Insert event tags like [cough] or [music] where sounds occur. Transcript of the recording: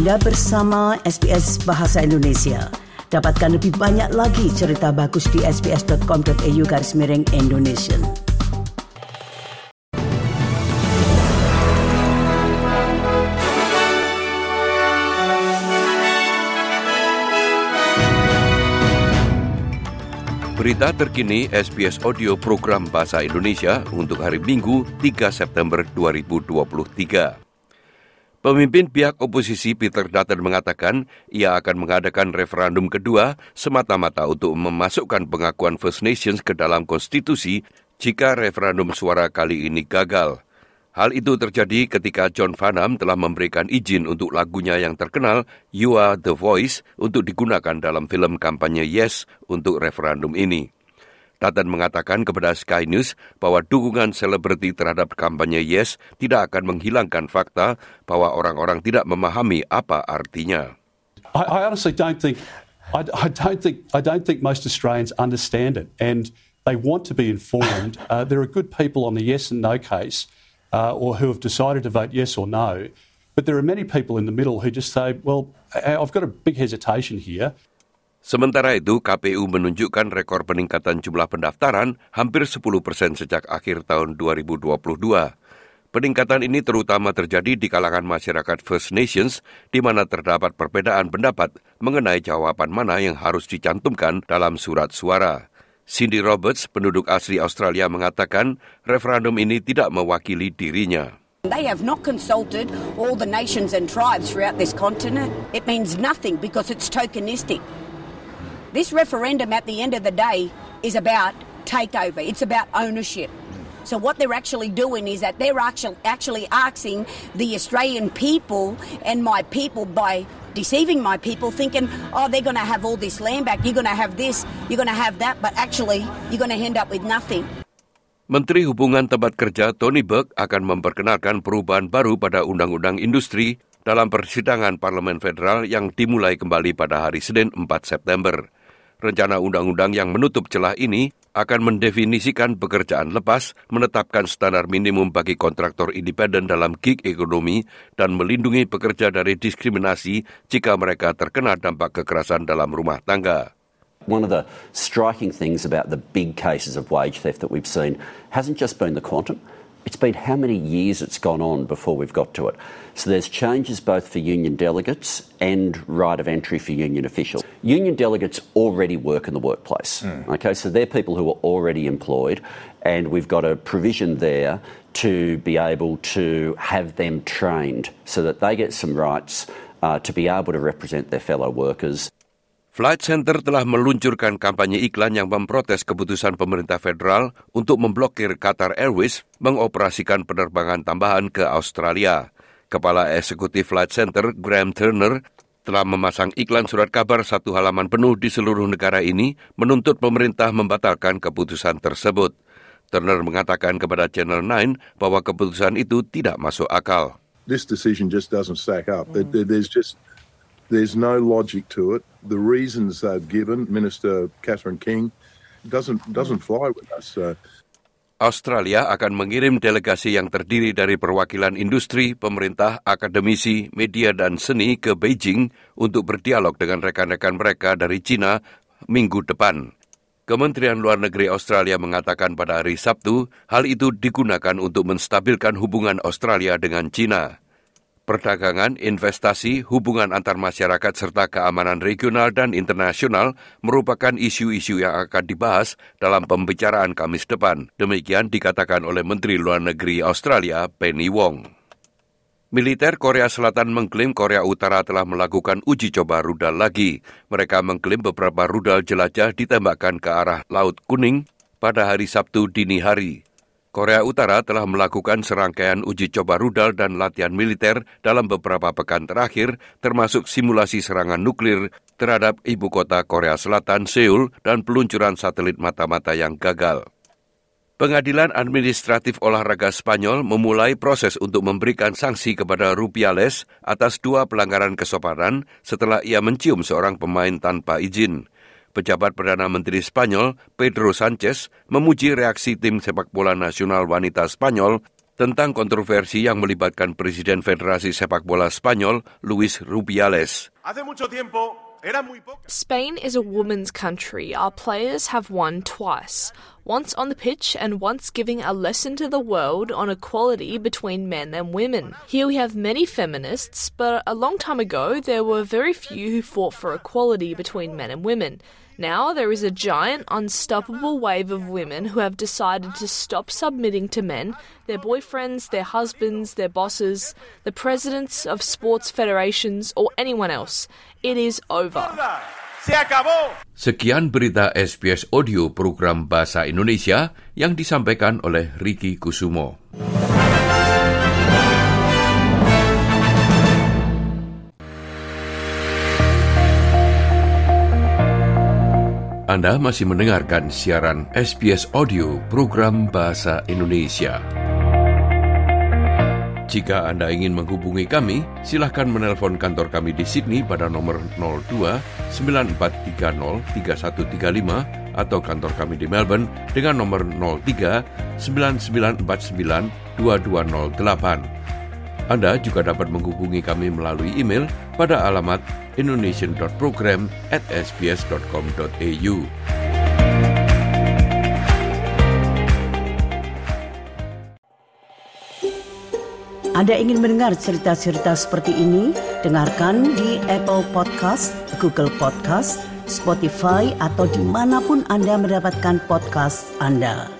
Anda bersama SBS Bahasa Indonesia. Dapatkan lebih banyak lagi cerita bagus di sbs.com.au garis miring Indonesia. Berita terkini SBS Audio Program Bahasa Indonesia untuk hari Minggu 3 September 2023. Pemimpin pihak oposisi Peter Dutton mengatakan ia akan mengadakan referendum kedua semata-mata untuk memasukkan pengakuan First Nations ke dalam konstitusi jika referendum suara kali ini gagal. Hal itu terjadi ketika John Farnham telah memberikan izin untuk lagunya yang terkenal You Are The Voice untuk digunakan dalam film kampanye Yes untuk referendum ini. Dutton mengatakan kepada Sky News bahwa dukungan selebriti terhadap kampanye Yes tidak akan menghilangkan fakta bahwa orang-orang tidak memahami apa artinya. I, I honestly don't think I, I, don't think I don't think most Australians understand it, and they want to be informed. [laughs] Uh, there are good people on the yes and no case uh, or who have decided to vote yes or no. But there are many people in the middle who just say, well, I've got a big hesitation here. Sementara itu, KPU menunjukkan rekor peningkatan jumlah pendaftaran hampir 10 persen sejak akhir tahun 2022. Peningkatan ini terutama terjadi di kalangan masyarakat First Nations, di mana terdapat perbedaan pendapat mengenai jawaban mana yang harus dicantumkan dalam surat suara. Cindy Roberts, penduduk asli Australia mengatakan referendum ini tidak mewakili dirinya. They have not consulted all the nations and tribes throughout this continent. It means nothing because it's tokenistic. This referendum at the end of the day is about takeover. It's about ownership. So what they're actually doing is that they're actually asking the Australian people and my people by deceiving my people, thinking, oh, they're going to have all this land back, you're going to have this, you're going to have that, but actually you're going to end up with nothing. Menteri Hubungan Tempat Kerja Tony Burke akan memperkenalkan perubahan baru pada Undang-Undang Industri dalam persidangan Parlemen Federal yang dimulai kembali pada hari Senin 4 September. Rencana undang-undang yang menutup celah ini akan mendefinisikan pekerjaan lepas, menetapkan standar minimum bagi kontraktor independen dalam gig ekonomi, dan melindungi pekerja dari diskriminasi jika mereka terkena dampak kekerasan dalam rumah tangga. One of the striking things about the big cases of wage theft that we've seen hasn't just been the quantum, it's been how many years it's gone on before we've got to it. So there's changes both for union delegates and right of entry for union officials. Union delegates already work in the workplace. Mm. Okay, so they're people who are already employed, and we've got a provision there to be able to have them trained so that they get some rights uh, to be able to represent their fellow workers. Flight Center telah meluncurkan kampanye iklan yang memprotes keputusan pemerintah federal untuk memblokir Qatar Airways mengoperasikan penerbangan tambahan ke Australia. Kepala Eksekutif Flight Center Graham Turner telah memasang iklan surat kabar satu halaman penuh di seluruh negara ini menuntut pemerintah membatalkan keputusan tersebut. Turner mengatakan kepada Channel 9 bahwa keputusan itu tidak masuk akal. This decision just doesn't stack up. There's just There's no logic to it. The reasons they've given, Minister Catherine King, doesn't doesn't fly with us. Uh, Australia akan mengirim delegasi yang terdiri dari perwakilan industri, pemerintah, akademisi, media dan seni ke Beijing untuk berdialog dengan rekan-rekan mereka dari China minggu depan. Kementerian Luar Negeri Australia mengatakan pada hari Sabtu hal itu digunakan untuk menstabilkan hubungan Australia dengan China perdagangan, investasi, hubungan antar masyarakat serta keamanan regional dan internasional merupakan isu-isu yang akan dibahas dalam pembicaraan Kamis depan. Demikian dikatakan oleh Menteri Luar Negeri Australia Penny Wong. Militer Korea Selatan mengklaim Korea Utara telah melakukan uji coba rudal lagi. Mereka mengklaim beberapa rudal jelajah ditembakkan ke arah Laut Kuning pada hari Sabtu dini hari. Korea Utara telah melakukan serangkaian uji coba rudal dan latihan militer dalam beberapa pekan terakhir, termasuk simulasi serangan nuklir terhadap ibu kota Korea Selatan, Seoul, dan peluncuran satelit mata-mata yang gagal. Pengadilan Administratif Olahraga Spanyol memulai proses untuk memberikan sanksi kepada Rupiales atas dua pelanggaran kesopanan setelah ia mencium seorang pemain tanpa izin. Pejabat Perdana Menteri Spanyol, Pedro Sanchez, memuji reaksi tim sepak bola nasional wanita Spanyol tentang kontroversi yang melibatkan Presiden Federasi Sepak Bola Spanyol, Luis Rubiales. Spain is a woman's country. Our players have won twice. Once on the pitch and once giving a lesson to the world on equality between men and women. Here we have many feminists, but a long time ago there were very few who fought for equality between men and women. Now there is a giant, unstoppable wave of women who have decided to stop submitting to men, their boyfriends, their husbands, their bosses, the presidents of sports federations, or anyone else. It is over. Sekian berita SBS Audio program Bahasa Indonesia yang disampaikan oleh Ricky Kusumo. Anda masih mendengarkan siaran SBS Audio program Bahasa Indonesia. Jika Anda ingin menghubungi kami, silahkan menelpon kantor kami di Sydney pada nomor 02 9430 3135 atau kantor kami di Melbourne dengan nomor 03 9949 2208. Anda juga dapat menghubungi kami melalui email pada alamat indonesian.program at sbs.com.au. Anda ingin mendengar cerita-cerita seperti ini? Dengarkan di Apple Podcast, Google Podcast, Spotify, atau di mana pun Anda mendapatkan podcast Anda.